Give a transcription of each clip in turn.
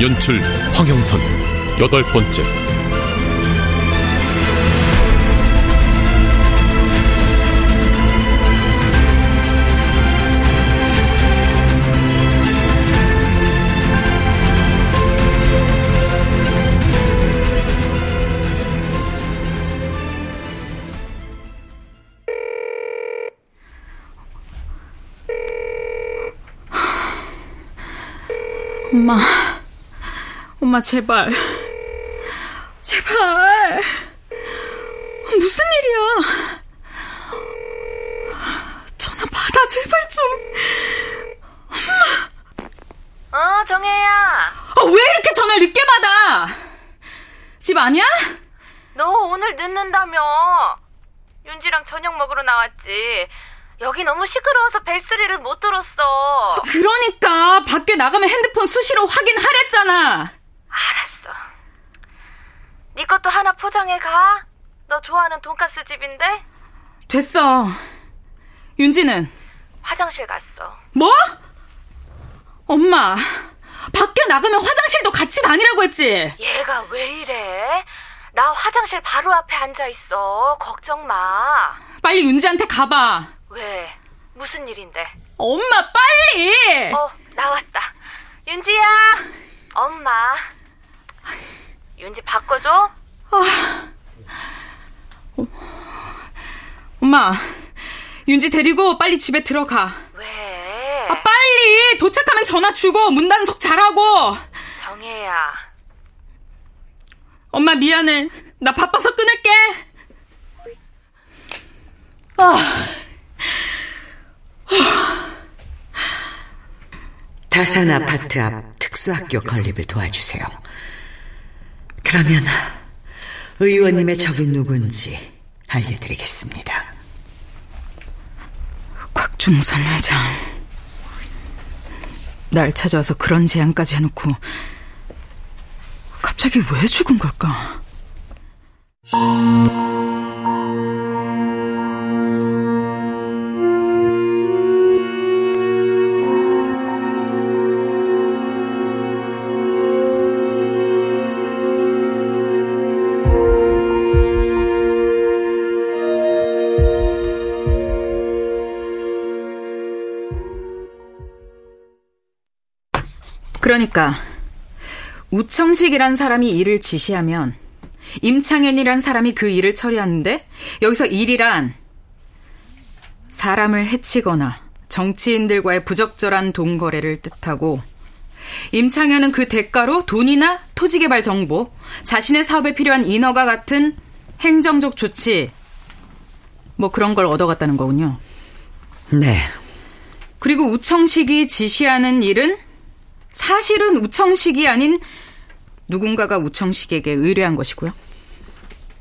연출 황영선 여덟 번째. 엄마, 엄마 제발, 제발. 무슨 일이야? 전화 받아 제발 좀. 어, 정혜야. 아, 왜 이렇게 전화를 늦게 받아? 집 아니야? 너 오늘 늦는다며. 윤지랑 저녁 먹으러 나왔지. 여기 너무 시끄러워서 벨소리를 못 들었어. 그러니까 밖에 나가면 핸드폰 수시로 확인하랬잖아. 알았어. 네 것도 하나 포장해 가. 너 좋아하는 돈가스 집인데 됐어. 윤지는 화장실 갔어. 뭐? 엄마, 밖에 나가면 화장실도 같이 다니라고 했지. 얘가 왜 이래? 나 화장실 바로 앞에 앉아 있어. 걱정 마. 빨리 윤지한테 가봐. 왜? 무슨 일인데? 엄마, 빨리! 어, 나왔다. 윤지야! 엄마. 윤지 바꿔줘? 엄마, 윤지 데리고 빨리 집에 들어가. 왜? 아, 빨리! 도착하면 전화 주고 문 단속 잘하고! 정혜야. 엄마 미안해. 나 바빠서 끊을게. 아, 다산 아파트 앞 특수학교 건립을 도와주세요. 그러면 의원님의 적이 누군지 알려드리겠습니다. 곽중선 회장. 날 찾아와서 그런 제안까지 해놓고 갑자기 왜 죽은 걸까? 그러니까 우청식이란 사람이 일을 지시하면 임창현이란 사람이 그 일을 처리하는데 여기서 일이란 사람을 해치거나 정치인들과의 부적절한 돈 거래를 뜻하고 임창현은 그 대가로 돈이나 토지 개발 정보, 자신의 사업에 필요한 인허가 같은 행정적 조치 뭐 그런 걸 얻어갔다는 거군요. 네, 그리고 우청식이 지시하는 일은 사실은 우청식이 아닌 누군가가 우청식에게 의뢰한 것이고요.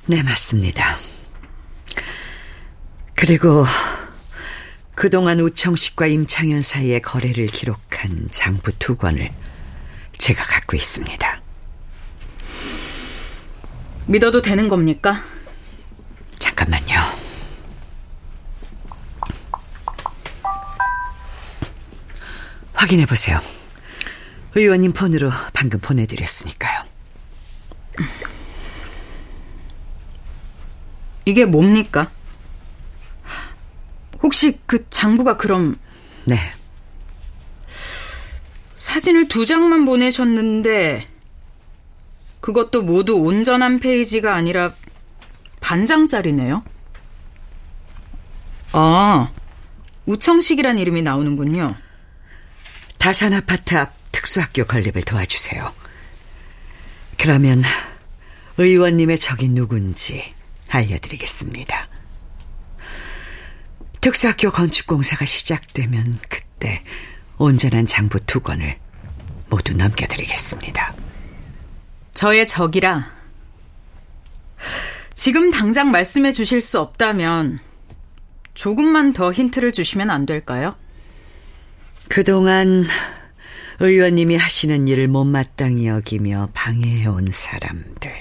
네, 맞습니다. 그리고 그동안 우청식과 임창현 사이의 거래를 기록한 장부 두 권을 제가 갖고 있습니다. 믿어도 되는 겁니까? 잠깐만요. 확인해 보세요. 의원님 폰으로 방금 보내드렸으니까요. 이게 뭡니까? 혹시 그 장부가 그럼 네, 사진을 두 장만 보내셨는데 그것도 모두 온전한 페이지가 아니라 반장짜리네요? 아, 우청식이란 이름이 나오는군요. 다산 아파트 앞 특수학교 건립을 도와주세요. 그러면 의원님의 적이 누군지 알려드리겠습니다. 특수학교 건축공사가 시작되면 그때 온전한 장부 두 권을 모두 넘겨드리겠습니다. 저의 적이라 지금 당장 말씀해 주실 수 없다면 조금만 더 힌트를 주시면 안 될까요? 그동안 의원님이 하시는 일을 못마땅히 여기며 방해해온 사람들.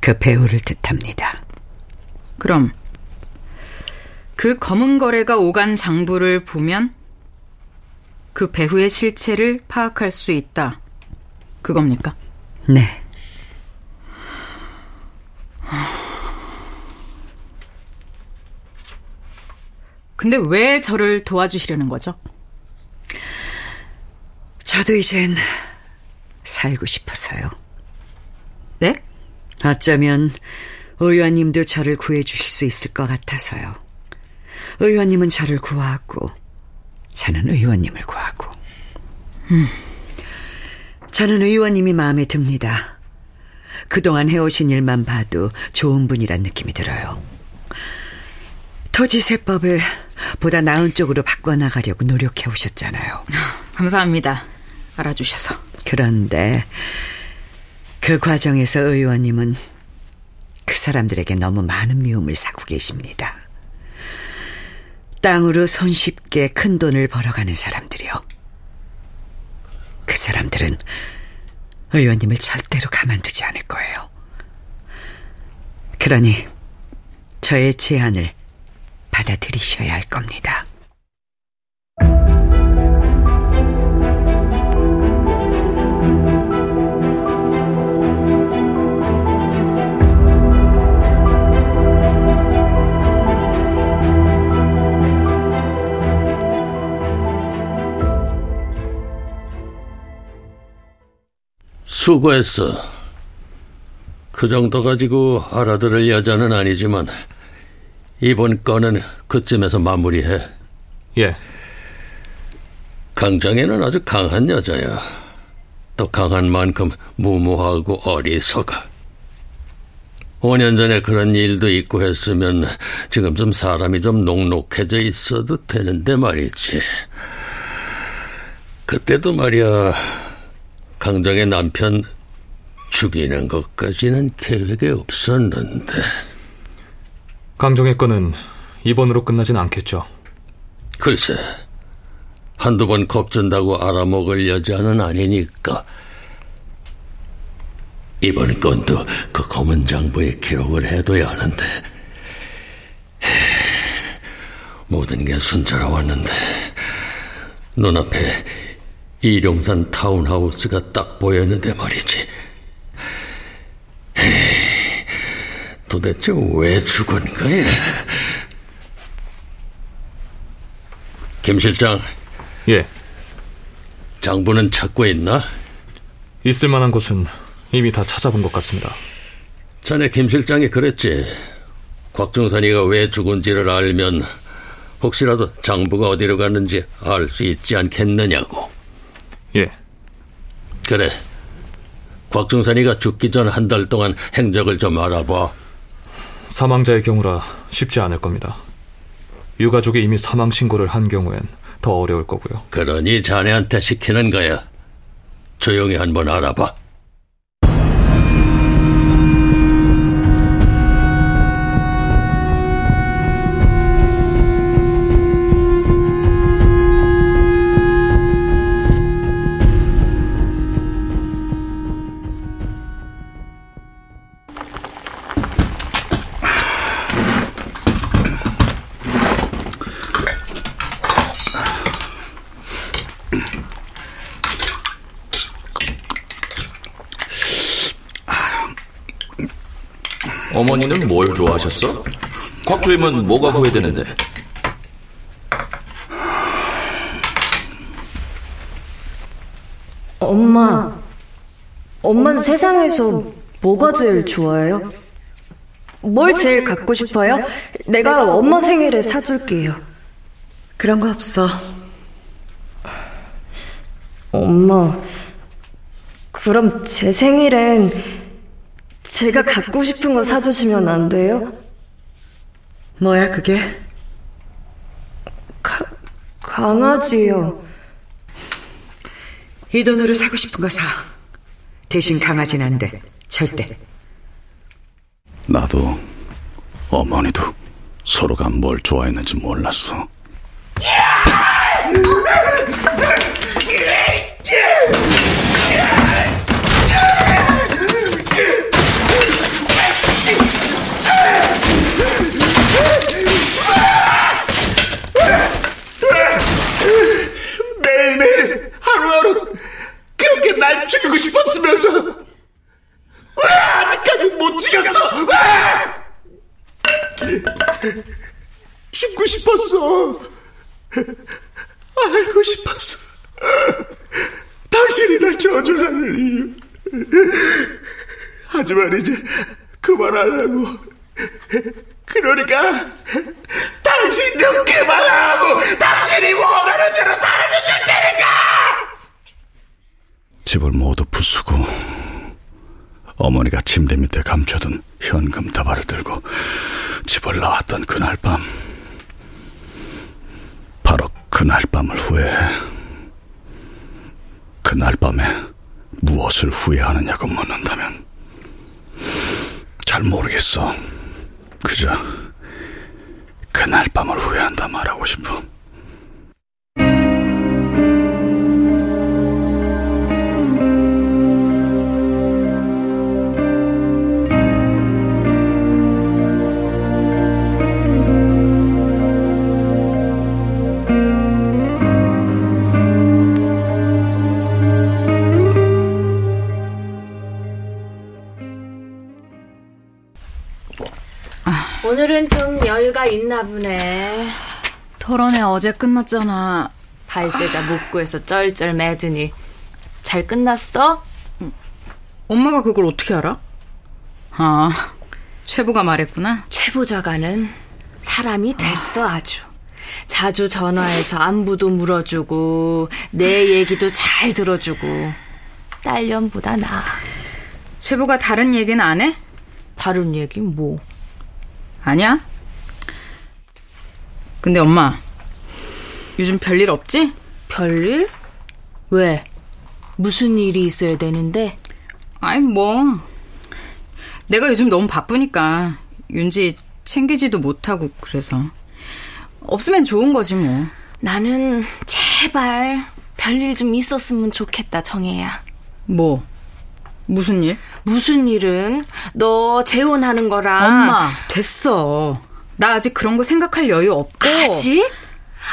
그 배우를 뜻합니다. 그럼 그 검은 거래가 오간 장부를 보면 그 배후의 실체를 파악할 수 있다. 그겁니까? 네. 근데 왜 저를 도와주시려는 거죠? 저도 이젠 살고 싶어서요. 네? 어쩌면 의원님도 저를 구해주실 수 있을 것 같아서요. 의원님은 저를 구하고, 저는 의원님을 구하고. 음. 저는 의원님이 마음에 듭니다. 그동안 해오신 일만 봐도 좋은 분이란 느낌이 들어요. 토지세법을 보다 나은 쪽으로 바꿔나가려고 노력해 오셨잖아요. 감사합니다. 알아주셔서. 그런데 그 과정에서 의원님은 그 사람들에게 너무 많은 미움을 사고 계십니다. 땅으로 손쉽게 큰 돈을 벌어가는 사람들이요. 그 사람들은 의원님을 절대로 가만두지 않을 거예요. 그러니 저의 제안을 받아들이셔야 할 겁니다. 수고했어. 그 정도 가지고 알아들을 여자는 아니지만 이번 건은 그쯤에서 마무리해. 예. 강정혜는 아주 강한 여자야. 또 강한 만큼 무모하고 어리석어. 5년 전에 그런 일도 있고 했으면 지금 좀 사람이 좀 녹록해져 있어도 되는데 말이지. 그때도 말이야, 강정의 남편 죽이는 것까지는 계획에 없었는데. 강정의 건은 이번으로 끝나진 않겠죠. 글쎄, 한두 번 겁준다고 알아먹을 여자는 아니니까. 이번 건도 그 검은 장부에 기록을 해둬야 하는데. 모든 게 순조로웠는데, 눈앞에 이룡산 타운하우스가 딱 보였는데 말이지. 도대체 왜 죽은 거야? 김 실장. 예. 장부는 찾고 있나? 있을 만한 곳은 이미 다 찾아본 것 같습니다. 자네 김 실장이 그랬지. 곽중산이가 왜 죽은지를 알면 혹시라도 장부가 어디로 갔는지 알 수 있지 않겠느냐고. 예. 그래. 곽중산이가 죽기 전 한 달 동안 행적을 좀 알아봐. 사망자의 경우라 쉽지 않을 겁니다. 유가족이 이미 사망 신고를 한 경우엔 더 어려울 거고요. 그러니 자네한테 시키는 거야. 조용히 한번 알아봐. 어머니는 뭘 좋아하셨어? 곽주임은 뭐가 후회되는데? 엄마, 엄마는 세상에서 뭐가 제일 좋아해요? 뭘 제일 갖고 싶어요? 내가 엄마 생일에 사줄게요. 그런 거 없어. 엄마, 그럼 제 생일엔 제가 갖고 싶은 거 사주시면 안 돼요? 뭐야, 그게? 가, 강아지요. 이 돈으로 사고 싶은 거 사. 대신 강하진 안 돼. 절대. 나도 어머니도 서로가 뭘 좋아했는지 몰랐어. 매일매일 하루하루 그렇게 날 죽이고 싶었으면서 왜 아직까지 못 죽였어? 왜? 죽고 싶었어. 알고 싶었어. 당신이 날 저주하는 이유. 하지만 이제 그만하려고. 그러니까 당신도 그만하고 당신이 원하는 대로 살아주실 테니까! 집을 모두 부수고 어머니가 침대 밑에 감춰둔 현금 다발을 들고 집을 나왔던 그날 밤 바로 그날 밤을 후회해 그날 밤에 무엇을 후회하느냐고 묻는다면 잘 모르겠어. 그저 그날 밤을 후회한다 말하고 싶어 오늘은 좀 여유가 있나 보네. 토론회 어제 끝났잖아. 발제자 문구에서 쩔쩔 매드니 잘 끝났어? 엄마가 그걸 어떻게 알아? 아, 최부가 말했구나. 최보좌관은 사람이 됐어 아주. 자주 전화해서 안부도 물어주고 내 얘기도 잘 들어주고 딸년보다 나. 최부가 다른 얘기는 안 해? 다른 얘기 뭐? 아니야? 근데 엄마, 요즘 별일 없지? 별일? 왜? 무슨 일이 있어야 되는데? 아니, 뭐. 내가 요즘 너무 바쁘니까 윤지 챙기지도 못하고 그래서. 없으면 좋은 거지, 뭐. 나는 제발 별일 좀 있었으면 좋겠다, 정혜야. 뭐? 무슨 일? 무슨 일은 너 재혼하는 거랑 엄마, 됐어. 나 아직 그런 거 생각할 여유 없고. 아직?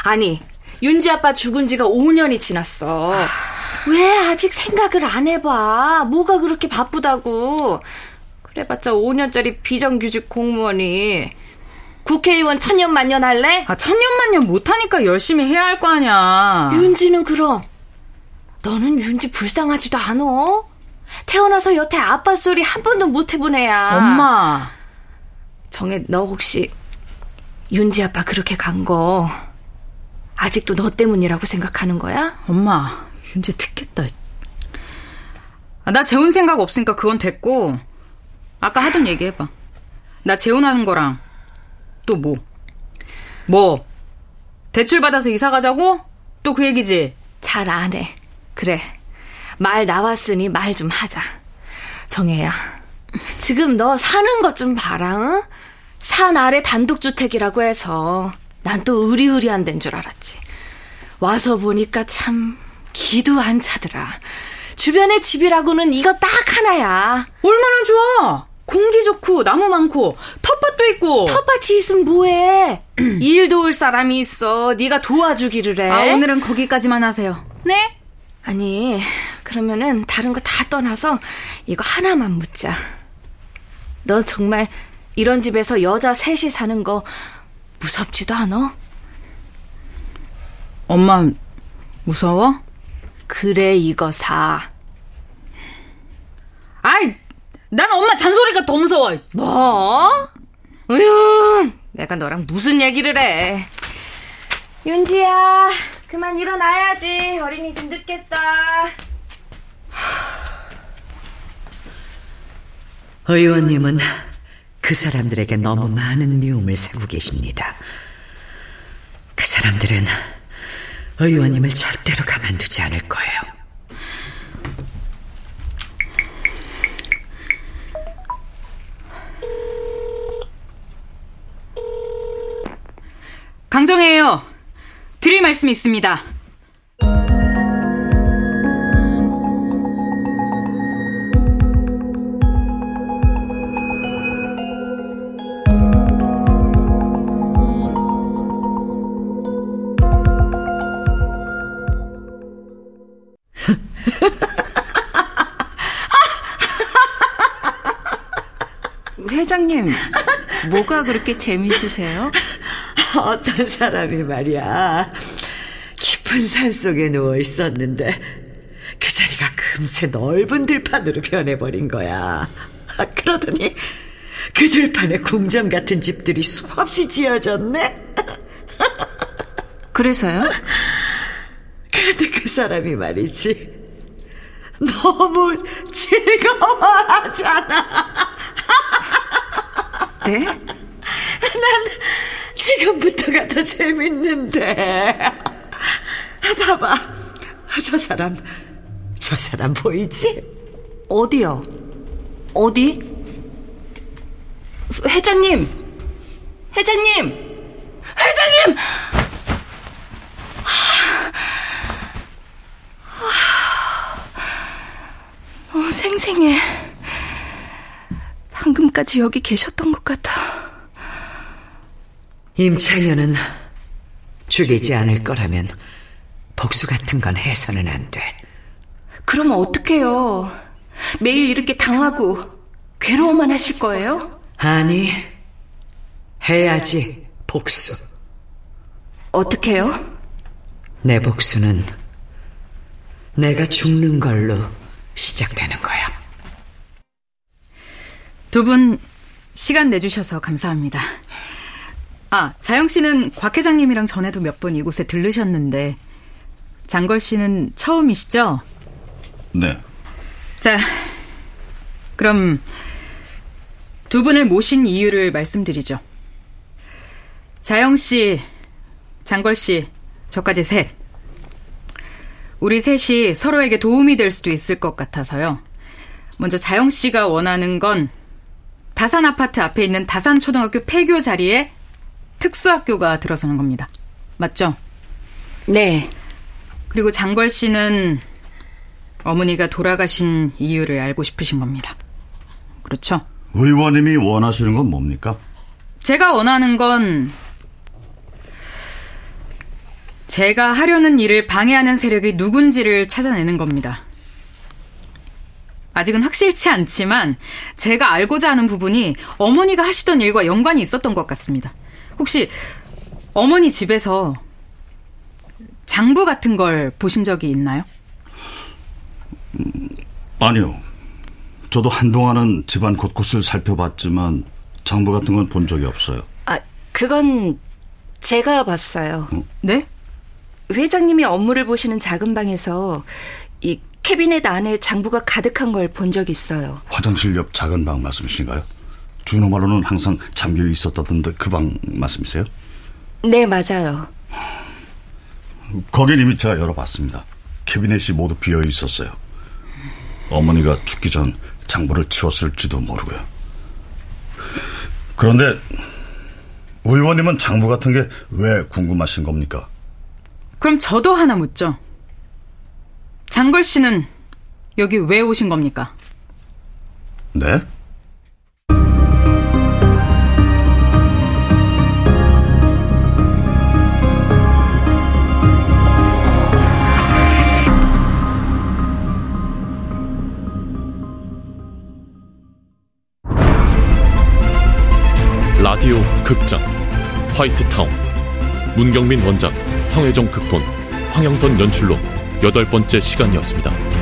아니, 윤지 아빠 죽은 지가 5년이 지났어. 왜 아직 생각을 안 해봐? 뭐가 그렇게 바쁘다고? 그래봤자 5년짜리 비정규직 공무원이 국회의원 천년 만년 할래? 아, 천년 만년 못하니까 열심히 해야 할 거 아니야. 윤지는 그럼 너는 윤지 불쌍하지도 않어? 태어나서 여태 아빠 소리 한 번도 못 해본 애야. 엄마. 정혜, 너 혹시 윤지 아빠 그렇게 간 거 아직도 너 때문이라고 생각하는 거야? 엄마, 윤지 듣겠다. 아, 나 재혼 생각 없으니까 그건 됐고, 아까 하던 얘기 해봐. 나 재혼하는 거랑, 또 뭐? 뭐? 대출 받아서 이사 가자고? 또 그 얘기지? 잘 안 해. 그래. 말 나왔으니 말 좀 하자. 정혜야. 지금 너 사는 것 좀 봐라, 응? 산 아래 단독주택이라고 해서 난 또 의리의리한 데인 줄 알았지. 와서 보니까 참 기도 안 차더라. 주변에 집이라고는 이거 딱 하나야. 얼마나 좋아! 공기 좋고, 나무 많고, 텃밭도 있고. 텃밭이 있으면 뭐해? 일 도울 사람이 있어. 네가 도와주기를 해. 아, 오늘은 거기까지만 하세요. 네? 아니, 그러면은 다른 거 다 떠나서 이거 하나만 묻자. 너 정말 이런 집에서 여자 셋이 사는 거 무섭지도 않아? 엄마, 무서워? 그래, 이거 사. 아이, 난 엄마 잔소리가 더 무서워. 뭐? 으유, 내가 너랑 무슨 얘기를 해. 윤지야, 그만 일어나야지. 어린이집 늦겠다. 의원님은 그 사람들에게 너무 많은 미움을 세고 계십니다. 그 사람들은 의원님을 절대로 가만두지 않을 거예요. 강정혜요. 드릴 말씀이 있습니다. 회장님, 뭐가 그렇게 재밌으세요? 어떤 사람이 말이야. 깊은 산 속에 누워 있었는데 그 자리가 금세 넓은 들판으로 변해버린 거야. 아, 그러더니 그 들판에 궁전 같은 집들이 수없이 지어졌네. 그래서요? 그런데 그 사람이 말이지. 너무 즐거워하잖아. 네? 난 지금부터가 더 재밌는데. 봐봐. 저 사람, 저 사람 보이지? 어디요? 어디? 회장님! 회장님! 회장님! 어, 생생해. 방금까지 여기 계셨던 것 같아. 임창현은 죽이지 않을 거라면 복수 같은 건 해서는 안 돼. 그럼 어떡해요? 매일 이렇게 당하고 괴로워만 하실 거예요? 아니, 해야지, 복수. 어떡해요? 내 복수는 내가 죽는 걸로 시작되는 거야. 두 분 시간 내주셔서 감사합니다. 아, 자영 씨는 곽 회장님이랑 전에도 몇 번 이곳에 들르셨는데 장걸 씨는 처음이시죠? 네. 자, 그럼 두 분을 모신 이유를 말씀드리죠. 자영 씨, 장걸 씨, 저까지 셋. 우리 셋이 서로에게 도움이 될 수도 있을 것 같아서요. 먼저 자영 씨가 원하는 건 다산 아파트 앞에 있는 다산 초등학교 폐교 자리에 특수학교가 들어서는 겁니다. 맞죠? 네. 그리고 장걸 씨는 어머니가 돌아가신 이유를 알고 싶으신 겁니다. 그렇죠? 의원님이 원하시는 건 뭡니까? 제가 원하는 건 제가 하려는 일을 방해하는 세력이 누군지를 찾아내는 겁니다. 아직은 확실치 않지만 제가 알고자 하는 부분이 어머니가 하시던 일과 연관이 있었던 것 같습니다. 혹시 어머니 집에서 장부 같은 걸 보신 적이 있나요? 아니요. 저도 한동안은 집안 곳곳을 살펴봤지만 장부 같은 건 본 적이 없어요. 아, 그건 제가 봤어요. 네? 회장님이 업무를 보시는 작은 방에서 이 캐비넷 안에 장부가 가득한 걸 본 적이 있어요. 화장실 옆 작은 방 말씀이신가요? 준호 말로는 항상 잠겨 있었다던데 그 방 말씀이세요? 네, 맞아요. 거긴 이미 제가 열어봤습니다. 캐비넷이 모두 비어 있었어요. 어머니가 죽기 전 장부를 치웠을지도 모르고요. 그런데 의원님은 장부 같은 게 왜 궁금하신 겁니까? 그럼 저도 하나 묻죠. 장걸 씨는 여기 왜 오신 겁니까? 네? 라디오 극장 화이트타운 문경민 원작 성혜정 극본 황영선 연출로 여덟 번째 시간이었습니다.